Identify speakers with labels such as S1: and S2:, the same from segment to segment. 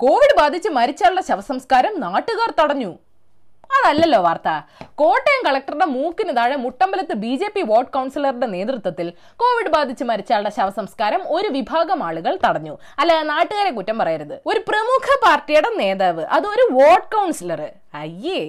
S1: Covid ബാധിച്ച് മരിച്ചാളുടെ ശവസംസ്കാരം നാട്ടുകാർ തടഞ്ഞു. അതല്ലല്ലോ വാർത്ത. കോട്ടയം കളക്ടറുടെ മൂക്കിന് താഴെ മുട്ടമ്പലത്ത് ബി ജെ പി വാർഡ് കൗൺസിലറുടെ നേതൃത്വത്തിൽ കോവിഡ് ബാധിച്ച് മരിച്ചയാളുടെ ശവസംസ്കാരം ഒരു വിഭാഗം ആളുകൾ തടഞ്ഞു. അല്ല നാട്ടുകാരെ കുറ്റം പറയരുത്. ഒരു പ്രമുഖ പാർട്ടിയുടെ നേതാവ് അതൊരു വാർഡ് കൗൺസിലർ അയ്യേ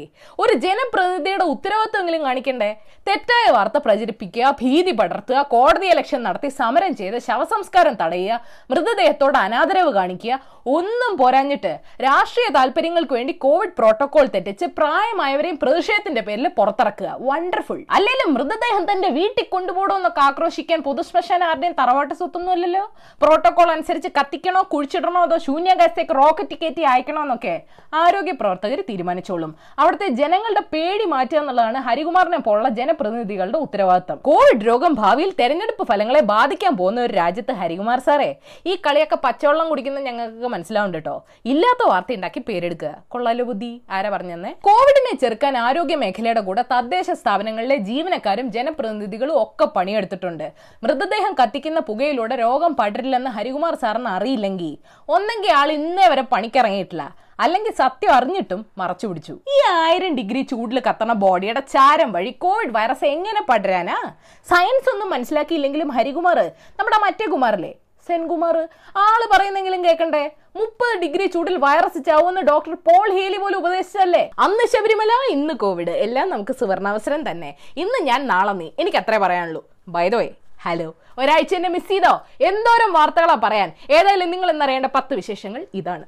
S1: ഒരു ജനപ്രതിനിധിയുടെ ഉത്തരവാദിത്വമെങ്കിലും കാണിക്കണ്ടേ? തെറ്റായ വാർത്ത പ്രചരിപ്പിക്കുക ഭീതി പടർത്തുക കോടതി ഇലക്ഷൻ നടത്തി സമരം ചെയ്ത് ശവസംസ്കാരം തടയുക മൃതദേഹത്തോട് അനാദരവ് കാണിക്കുക ഒന്നും പോരാഞ്ഞിട്ട് രാഷ്ട്രീയ താല്പര്യങ്ങൾക്ക് വേണ്ടി കോവിഡ് പ്രോട്ടോകോൾ തെറ്റിച്ച് പ്രായമായവരെയും പ്രതിഷേധത്തിന്റെ പേരിൽ പുറത്തിറക്കുക. വണ്ടർഫുൾ അല്ലെങ്കിൽ മൃതദേഹം തന്റെ വീട്ടിൽ കൊണ്ടുപോടുമെന്നൊക്കെ ആക്രോശിക്കാൻ പൊതുശ്മശാന ആരുടെയും തറവാട്ട് സ്വത്തൊന്നുമല്ലല്ലോ പ്രോട്ടോകോൾ അനുസരിച്ച് കത്തിക്കണോ കുഴിച്ചിടണോ അതോ ശൂന്യാകാശത്തേക്ക് റോക്കറ്റ് കയറ്റി അയക്കണോ എന്നൊക്കെ ആരോഗ്യ പ്രവർത്തകർ തീരുമാനിച്ചോളും. അവിടുത്തെ ജനങ്ങളുടെ പേടി മാറ്റുക എന്നുള്ളതാണ് ഹരികുമാറിനെ പോലുള്ള ജനപ്രതിനിധികളുടെ ഉത്തരവാദിത്തം. കോവിഡ് രോഗം ഭാവിയിൽ തെരഞ്ഞെടുപ്പ് ഫലങ്ങളെ ബാധിക്കാൻ പോകുന്ന ഒരു രാജ്യത്ത് ഹരികുമാർ സാറേ ഈ കളിയൊക്കെ പച്ചവെള്ളം കുടിക്കുന്ന ഞങ്ങൾക്ക് മനസ്സിലാവുണ്ട് കേട്ടോ. ഇല്ലാത്ത വാർത്ത ഉണ്ടാക്കി പേരെടുക്കുക. കൊള്ളാലോ ബുദ്ധി. ആരാ പറഞ്ഞെന്നേ? കോവിഡിനെ ചെറുക്കാൻ ആരോഗ്യ മേഖലയുടെ കൂടെ തദ്ദേശ സ്ഥാപനങ്ങളിലെ ജീവനക്കാരും ജനപ്രതിനിധികളും ഒക്കെ പണിയെടുത്തിട്ടുണ്ട്. മൃതദേഹം കത്തിക്കുന്ന പുകയിലൂടെ രോഗം പടരില്ലെന്ന് ഹരികുമാർ സാറിന് അറിയില്ലെങ്കിൽ ഒന്നെങ്കിൽ ആൾ ഇന്നേ വരെ പണിക്കിറങ്ങിയിട്ടില്ല. അല്ലെങ്കിൽ സത്യം അറിഞ്ഞിട്ടും മറച്ചു പിടിച്ചു. ഈ ആയിരം ഡിഗ്രി ചൂടിൽ കത്തണ ബോഡിയുടെ ചാരം വഴി കോവിഡ് വൈറസ് എങ്ങനെ പടരാനാ? സയൻസ് ഒന്നും മനസ്സിലാക്കിയില്ലെങ്കിലും ഹരികുമാർ നമ്മുടെ മറ്റേ കുമാറില്ലേ? സെൻകുമാർ ആൾ പറയുന്നെങ്കിലും കേൾക്കണ്ടേ മുപ്പത് ഡിഗ്രി ചൂടിൽ വൈറസ് ചാവുമെന്ന് ഡോക്ടർ പോൾ ഹേലി പോലും ഉപദേശിച്ചല്ലേ അന്ന് ശബരിമല ഇന്ന് കോവിഡ്. എല്ലാം നമുക്ക് സുവർണാവസരം തന്നെ. ഇന്ന് ഞാൻ നാളെ നീ. എനിക്ക് അത്രേ പറയാനുള്ളൂ. ബൈദോയ് ഹലോ ഒരാഴ്ച എന്നെ മിസ് ചെയ്തോ? എന്തോരം വാർത്തകളാ പറയാൻ? ഏതായാലും നിങ്ങൾ എന്നറിയേണ്ട പത്ത് വിശേഷങ്ങൾ ഇതാണ്.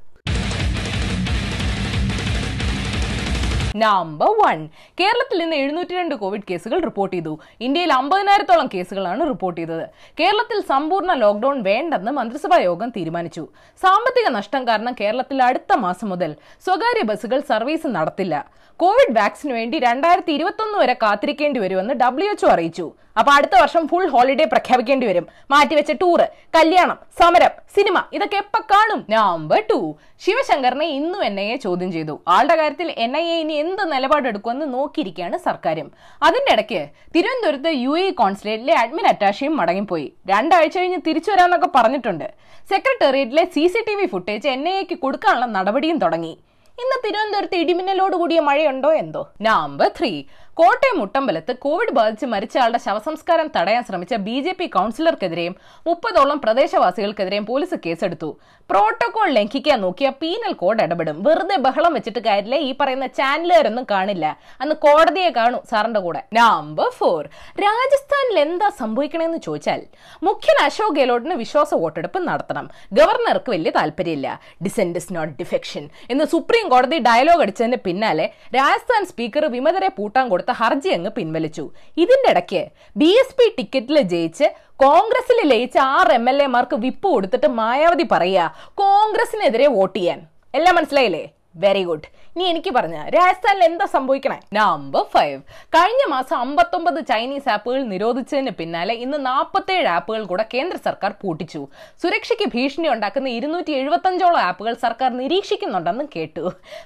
S1: നമ്പർ വൺ കേരളത്തിൽ നിന്ന് എഴുന്നൂറ്റി രണ്ട് കോവിഡ് കേസുകൾ റിപ്പോർട്ട് ചെയ്തു. ഇന്ത്യയിൽ അമ്പതിനായിരത്തോളം കേസുകളാണ് റിപ്പോർട്ട് ചെയ്തത്. കേരളത്തിൽ സമ്പൂർണ ലോക്ഡൌൺ വേണ്ടെന്ന് മന്ത്രിസഭാ യോഗം തീരുമാനിച്ചു. സാമ്പത്തിക നഷ്ടം കാരണം കേരളത്തിൽ അടുത്ത മാസം മുതൽ സ്വകാര്യ ബസ്സുകൾ സർവീസ് നടത്തില്ല. കോവിഡ് വാക്സിന് വേണ്ടി രണ്ടായിരത്തി ഇരുപത്തൊന്ന് വരെ കാത്തിരിക്കേണ്ടി വരുമെന്ന് ഡബ്ല്യു അറിയിച്ചു. അപ്പൊ അടുത്ത വർഷം ഫുൾ ഹോളിഡേ പ്രഖ്യാപിക്കേണ്ടി വരും. മാറ്റിവെച്ച ടൂറ് കല്യാണം സമരം സിനിമ ഇതൊക്കെ എപ്പ കാണും? നമ്പർ ടു ശിവശങ്കറിനെ ഇന്നും എൻ ഐ എ ചോദ്യം ചെയ്തു. ആളുടെ കാര്യത്തിൽ എൻ ഐ എ ഇനി എന്ത് നിലപാടെടുക്കുമെന്ന് നോക്കിയിരിക്കുകയാണ് സർക്കാരും. അതിന്റെ ഇടയ്ക്ക് തിരുവനന്തപുരത്ത് യു എ കോൺസുലേറ്റിലെ അഡ്മിൻ അറ്റാഷയും മടങ്ങിപ്പോയി. രണ്ടാഴ്ച കഴിഞ്ഞ് തിരിച്ചു വരാമെന്നൊക്കെ പറഞ്ഞിട്ടുണ്ട്. സെക്രട്ടേറിയറ്റിലെ C C T V footage N I എക്ക് കൊടുക്കാനുള്ള നടപടിയും തുടങ്ങി. ഇന്ന് തിരുവനന്തപുരത്ത് ഇടിമിന്നലോട് കൂടിയ മഴയുണ്ടോ എന്തോ? നമ്പർ ത്രീ കോട്ടയം മുട്ടമ്പലത്ത് കോവിഡ് ബാധിച്ച് മരിച്ച ആളുടെ ശവസംസ്കാരം തടയാൻ ശ്രമിച്ച ബി ജെ പി കൗൺസിലർക്കെതിരെയും മുപ്പതോളം പ്രദേശവാസികൾക്കെതിരെയും പോലീസ് കേസെടുത്തു. പ്രോട്ടോകോൾ ലംഘിക്കാൻ നോക്കിയ പീനൽ കോഡ് ഇടപെടും. വെറുതെ ബഹളം വെച്ചിട്ട് കാര്യമില്ല. ഈ പറയുന്ന ചാനലുകാരൊന്നും കാണില്ല. അന്ന് കോടതിയെ കാണൂ സാറിന്റെ കൂടെ. നമ്പർ ഫോർ രാജസ്ഥാനിൽ എന്താ സംഭവിക്കണമെന്ന് ചോദിച്ചാൽ മുഖ്യൻ അശോക് ഗെഹ്ലോട്ടിന് വിശ്വാസ വോട്ടെടുപ്പ് നടത്തണം. ഗവർണർക്ക് വലിയ താല്പര്യമില്ല. ഡിസെന്റ് ഇസ് നോട്ട് ഡിഫെക്ഷൻ എന്ന് സുപ്രീം കോടതി ഡയലോഗ് അടിച്ചതിന് പിന്നാലെ രാജസ്ഥാൻ സ്പീക്കർ വിമതരെ പൂട്ടാൻ ഹർജി അങ്ങ് പിൻവലിച്ചു. ഇതിന്റെ ഇടയ്ക്ക് ബി എസ് പി ടിക്കറ്റിൽ ജയിച്ച് കോൺഗ്രസിൽ ലയിച്ച ആറ് എം എൽ എമാർക്ക് വിപ്പ് കൊടുത്തിട്ട് മായാവതി പറയുക കോൺഗ്രസിനെതിരെ വോട്ട് ചെയ്യാൻ. എല്ലാം മനസ്സിലായില്ലേ? വെരി ഗുഡ് ഇനി എനിക്ക് പറഞ്ഞ രാജസ്ഥാനിൽ എന്താ സംഭവിക്കണേ? നമ്പർ ഫൈവ് കഴിഞ്ഞ മാസം അമ്പത്തൊമ്പത് ചൈനീസ് ആപ്പുകൾ നിരോധിച്ചതിന് പിന്നാലെ ഇന്ന് നാൽപ്പത്തേഴ് ആപ്പുകൾ കൂടെ കേന്ദ്ര സർക്കാർ പൂട്ടിച്ചു. സുരക്ഷയ്ക്ക് ഭീഷണി ഉണ്ടാക്കുന്ന ഇരുന്നൂറ്റി എഴുപത്തഞ്ചോളം ആപ്പുകൾ സർക്കാർ നിരീക്ഷിക്കുന്നുണ്ടെന്നും കേട്ടു.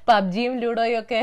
S1: പബ്ജിയും ലൂഡോയും ഒക്കെ.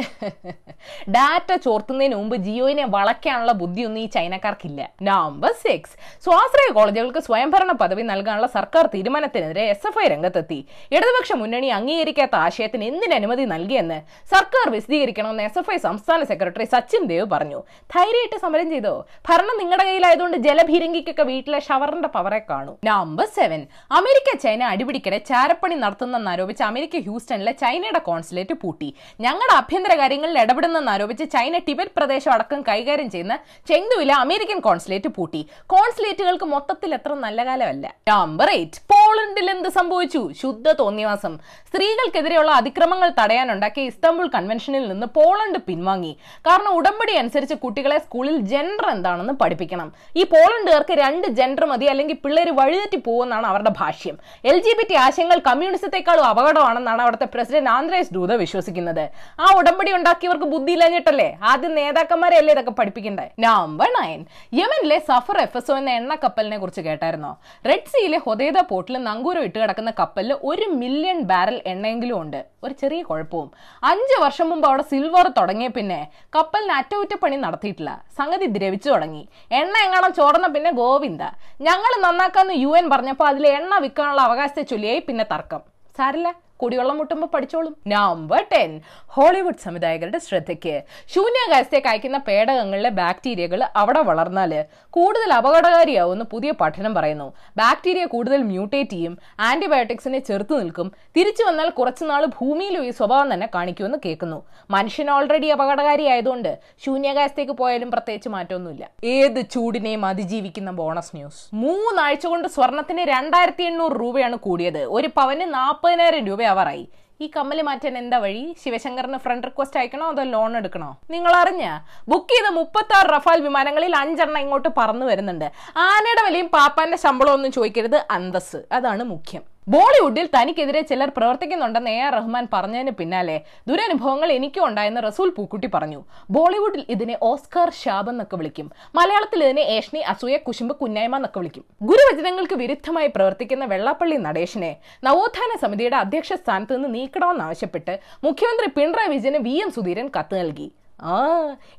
S1: ഡാറ്റ ചോർത്തുന്നതിന് മുമ്പ് ജിയോയിനെ വളയ്ക്കാനുള്ള ബുദ്ധിയൊന്നും ഈ ചൈനക്കാർക്കില്ല. നമ്പർ സിക്സ് സ്വാശ്രയ കോളേജുകൾക്ക് സ്വയംഭരണ പദവി നൽകാനുള്ള സർക്കാർ തീരുമാനത്തിനെതിരെ എസ് എഫ് ഐ രംഗത്തെത്തി. ഇടതുപക്ഷ മുന്നണി അംഗീകരിക്കാത്ത ആശയത്തിന് എന്തിന് അനുമതി നൽകിയെന്ന് സർക്കാർ വിശദീകരിക്കണമെന്ന് എസ് എഫ് ഐ സംസ്ഥാന സെക്രട്ടറി സച്ചിൻ ദേവ് പറഞ്ഞു. ധൈര്യമായിട്ട് സമരം ചെയ്തോ? ഭരണം നിങ്ങളുടെ കയ്യിലായതുകൊണ്ട് ജലഭീരങ്കിക്കൊക്കെ വീട്ടിലെ ഷവറിന്റെ പവറെ കാണൂ. നമ്പർ സെവൻ അമേരിക്ക ചൈന അടിപിടിക്കിടെ ചാരപ്പണി നടത്തുന്നെന്ന് ആരോപിച്ച് അമേരിക്ക ഹ്യൂസ്റ്റണിലെ ചൈനയുടെ കോൺസുലേറ്റ് പൂട്ടി. ഞങ്ങളുടെ ആഭ്യന്തര കാര്യങ്ങളിൽ ഇടപെടുന്നെന്ന് ആരോപിച്ച് ചൈന ടിബറ്റ് പ്രദേശം അടക്കം കൈകാര്യം ചെയ്യുന്ന ചെങ്തുവിലെ അമേരിക്കൻ കോൺസുലേറ്റ് പൂട്ടി. കോൺസുലേറ്റുകൾക്ക് മൊത്തത്തിൽ എത്ര നല്ല കാലമല്ല. നമ്പർ എയ്റ്റ് പോളണ്ടിൽ എന്ത് സംഭവിച്ചു? ശുദ്ധ തോന്നിവാസം സ്ത്രീകൾക്കെതിരെയുള്ള അതിക്രമങ്ങൾ തടയാനുണ്ടാക്കിയ ഇസ്താംബുൾ കൺവെൻഷനിൽ നിന്ന് പോളണ്ട് പിൻവാങ്ങി. കാരണം ഉടമ്പടി അനുസരിച്ച് കുട്ടികളെ സ്കൂളിൽ ജെൻഡർ എന്താണെന്ന് പഠിപ്പിക്കണം. ഈ പോളണ്ടുകാർക്ക് രണ്ട് ജെൻഡർ മതി അല്ലെങ്കിൽ പിള്ളേർ വഴിതെറ്റി പോകുമെന്നാണ് അവരുടെ ഭാഷ്യം. എൽ ജി ബി ടി ആശയങ്ങൾ കമ്മ്യൂണിസത്തെക്കാളും അപകടമാണെന്നാണ് അവിടുത്തെ പ്രസിഡന്റ് ആന്ത്രേസ് ദൂത വിശ്വസിക്കുന്നത്. ആ ഉടമ്പടി ഉണ്ടാക്കിയവർക്ക് ബുദ്ധി ഇല്ലാഞ്ഞിട്ടല്ലേ ആദ്യം നേതാക്കന്മാരെ അല്ലേ ഇതൊക്കെ പഠിപ്പിക്കണ്ടേ? നമ്പർ നയൻ യമനിലെ സഫർ എഫ് എസ് ഒ എന്ന എണ്ണ കപ്പലിനെ കുറിച്ച് കേട്ടായിരുന്നോ. റെഡ് സീയിലെ ഹൊദേദ പോർട്ടിൽ നങ്കൂരം ഇട്ട് കിടക്കുന്ന കപ്പലിൽ ഒരു മില്യൺ ബാരൽ എണ്ണയെങ്കിലും ഉണ്ട്. ഒരു ചെറിയ കുഴപ്പവും. അഞ്ച് വർഷം മുമ്പ് അവിടെ സിൽവർ തുടങ്ങിയ പിന്നെ കപ്പലിന് അറ്റകുറ്റപ്പണി നടത്തിയിട്ടില്ല. സംഗതി ദ്രവിച്ചു തുടങ്ങി. എണ്ണ എങ്ങാണം ചോർന്ന പിന്നെ ഗോവിന്ദ. ഞങ്ങൾ നന്നാക്കാന്ന് യു എൻ പറഞ്ഞപ്പോൾ അതിൽ എണ്ണ വിൽക്കാനുള്ള അവകാശത്തെ ചൊല്ലിയായി പിന്നെ തർക്കം. സാരില്ല. കുടിവെള്ളം മുട്ടുമ്പോൾ പഠിച്ചോളും. നമ്പർ ടെൻ ഹോളിവുഡ് സംവിധായകരുടെ ശ്രദ്ധയ്ക്ക്. ശൂന്യാകാശത്തേക്ക് അയക്കുന്ന പേടകങ്ങളിലെ ബാക്ടീരിയകൾ അവിടെ വളർന്നാൽ കൂടുതൽ അപകടകാരിയാവുമെന്ന് പുതിയ പഠനം പറയുന്നു. ബാക്ടീരിയ കൂടുതൽ മ്യൂട്ടേറ്റ് ചെയ്യും ആന്റിബയോട്ടിക്സിനെ ചെറുത്തു നിൽക്കും തിരിച്ചു വന്നാൽ കുറച്ചുനാൾ ഭൂമിയിൽ ഈ സ്വഭാവം തന്നെ കാണിക്കുമെന്ന് കേൾക്കുന്നു. മനുഷ്യൻ ഓൾറെഡി അപകടകാരി ആയതുകൊണ്ട് ശൂന്യാകാശത്തേക്ക് പോയാലും പ്രത്യേകിച്ച് മാറ്റമൊന്നുമില്ല. ഏത് ചൂടിനെയും അതിജീവിക്കുന്ന ബോണസ് ന്യൂസ് മൂന്നാഴ്ച കൊണ്ട് സ്വർണത്തിന് രണ്ടായിരത്തി എണ്ണൂറ് രൂപയാണ് കൂടിയത്. ഒരു പവന് നാൽപ്പതിനായിരം രൂപയാവാറായി ഈ കമ്മൽ മാറ്റാൻ എന്താ വഴി? ശിവശങ്കറിന് ഫ്രണ്ട് റിക്വസ്റ്റ് അയക്കണോ അതോ ലോൺ എടുക്കണോ? നിങ്ങൾ അറിഞ്ഞ ബുക്ക് ചെയ്ത മുപ്പത്തി ആറ് റഫാൽ വിമാനങ്ങളിൽ അഞ്ചെണ്ണം ഇങ്ങോട്ട് പറന്നു വരുന്നുണ്ട്. ആനയുടെ വിലയും പാപ്പാന്റെ ശമ്പളം ഒന്നും ചോദിക്കരുത് അന്തസ് അതാണ് മുഖ്യം. ബോളിവുഡിൽ തനിക്കെതിരെ ചിലർ പ്രവർത്തിക്കുന്നുണ്ടെന്ന് എ ആർ റഹ്മാൻ പറഞ്ഞതിന് പിന്നാലെ ദുരനുഭവങ്ങൾ എനിക്കും ഉണ്ടായെന്ന് റസൂൽ പൂക്കുട്ടി പറഞ്ഞു. ബോളിവുഡിൽ ഇതിനെ ഓസ്കാർ ഷാബ് എന്നൊക്കെ വിളിക്കും. മലയാളത്തിൽ ഇതിനെ ഏഷ്ണി അസൂയ കുശുമ്പ് കുന്നായ്മ എന്നൊക്കെ വിളിക്കും. ഗുരുവചനങ്ങൾക്ക് വിരുദ്ധമായി പ്രവർത്തിക്കുന്ന വെള്ളാപ്പള്ളി നടേശനെ നവോത്ഥാന സമിതിയുടെ അധ്യക്ഷ സ്ഥാനത്ത് നിന്ന് നീക്കണമെന്നാവശ്യപ്പെട്ട് മുഖ്യമന്ത്രി പിണറായി വിജയന് വി എം സുധീരൻ കത്ത് നൽകി. ആ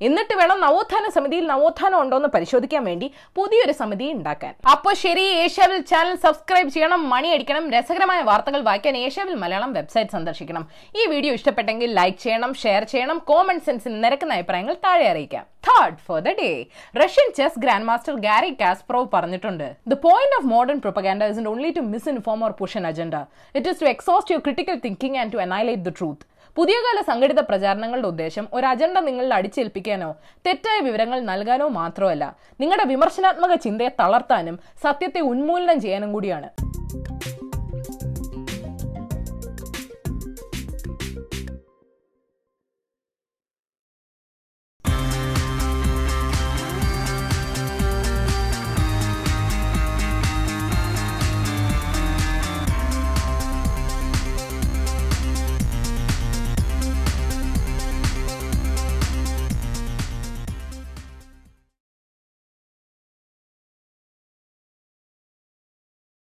S1: എന്നിട്ട് വേണം നവോത്ഥാന സമിതിയിൽ നവോത്ഥാനം ഉണ്ടോ എന്ന് പരിശോധിക്കാൻ വേണ്ടി പുതിയൊരു സമിതി ഉണ്ടാക്കാൻ. അപ്പോൾ ശരി ഏഷ്യാവിൽ ചാനൽ സബ്സ്ക്രൈബ് ചെയ്യണം മണി അടിക്കണം രസകരമായ വാർത്തകൾ വായിക്കാൻ ഏഷ്യാവിൽ മലയാളം വെബ്സൈറ്റ് സന്ദർശിക്കണം. ഈ വീഡിയോ ഇഷ്ടപ്പെട്ടെങ്കിൽ ലൈക്ക് ചെയ്യണം ഷെയർ ചെയ്യണം കോമൺ സെൻസിൽ നിരക്കുന്ന അഭിപ്രായങ്ങൾ താഴെ അറിയിക്കാം. Third for the day Russian chess grand master Garry Kasparov പറഞ്ഞിട്ടുണ്ട് the point of modern propaganda is only to misinform or push an agenda it is to exhaust your critical thinking and to annihilate the truth പുതിയ കാല സംഘടിത പ്രചാരണങ്ങളുടെ ഉദ്ദേശം ഒരു agenda നിങ്ങളിൽ അടിച്ചേൽപ്പിക്കാനോ തെറ്റായ വിവരങ്ങൾ നൽകാനോ മാത്രമല്ല. നിങ്ങളുടെ വിമർശനാത്മക ചിന്തയെ തളർത്താനും സത്യത്തെ ഉന്മൂലനം ചെയ്യാനും കൂടിയാണ്.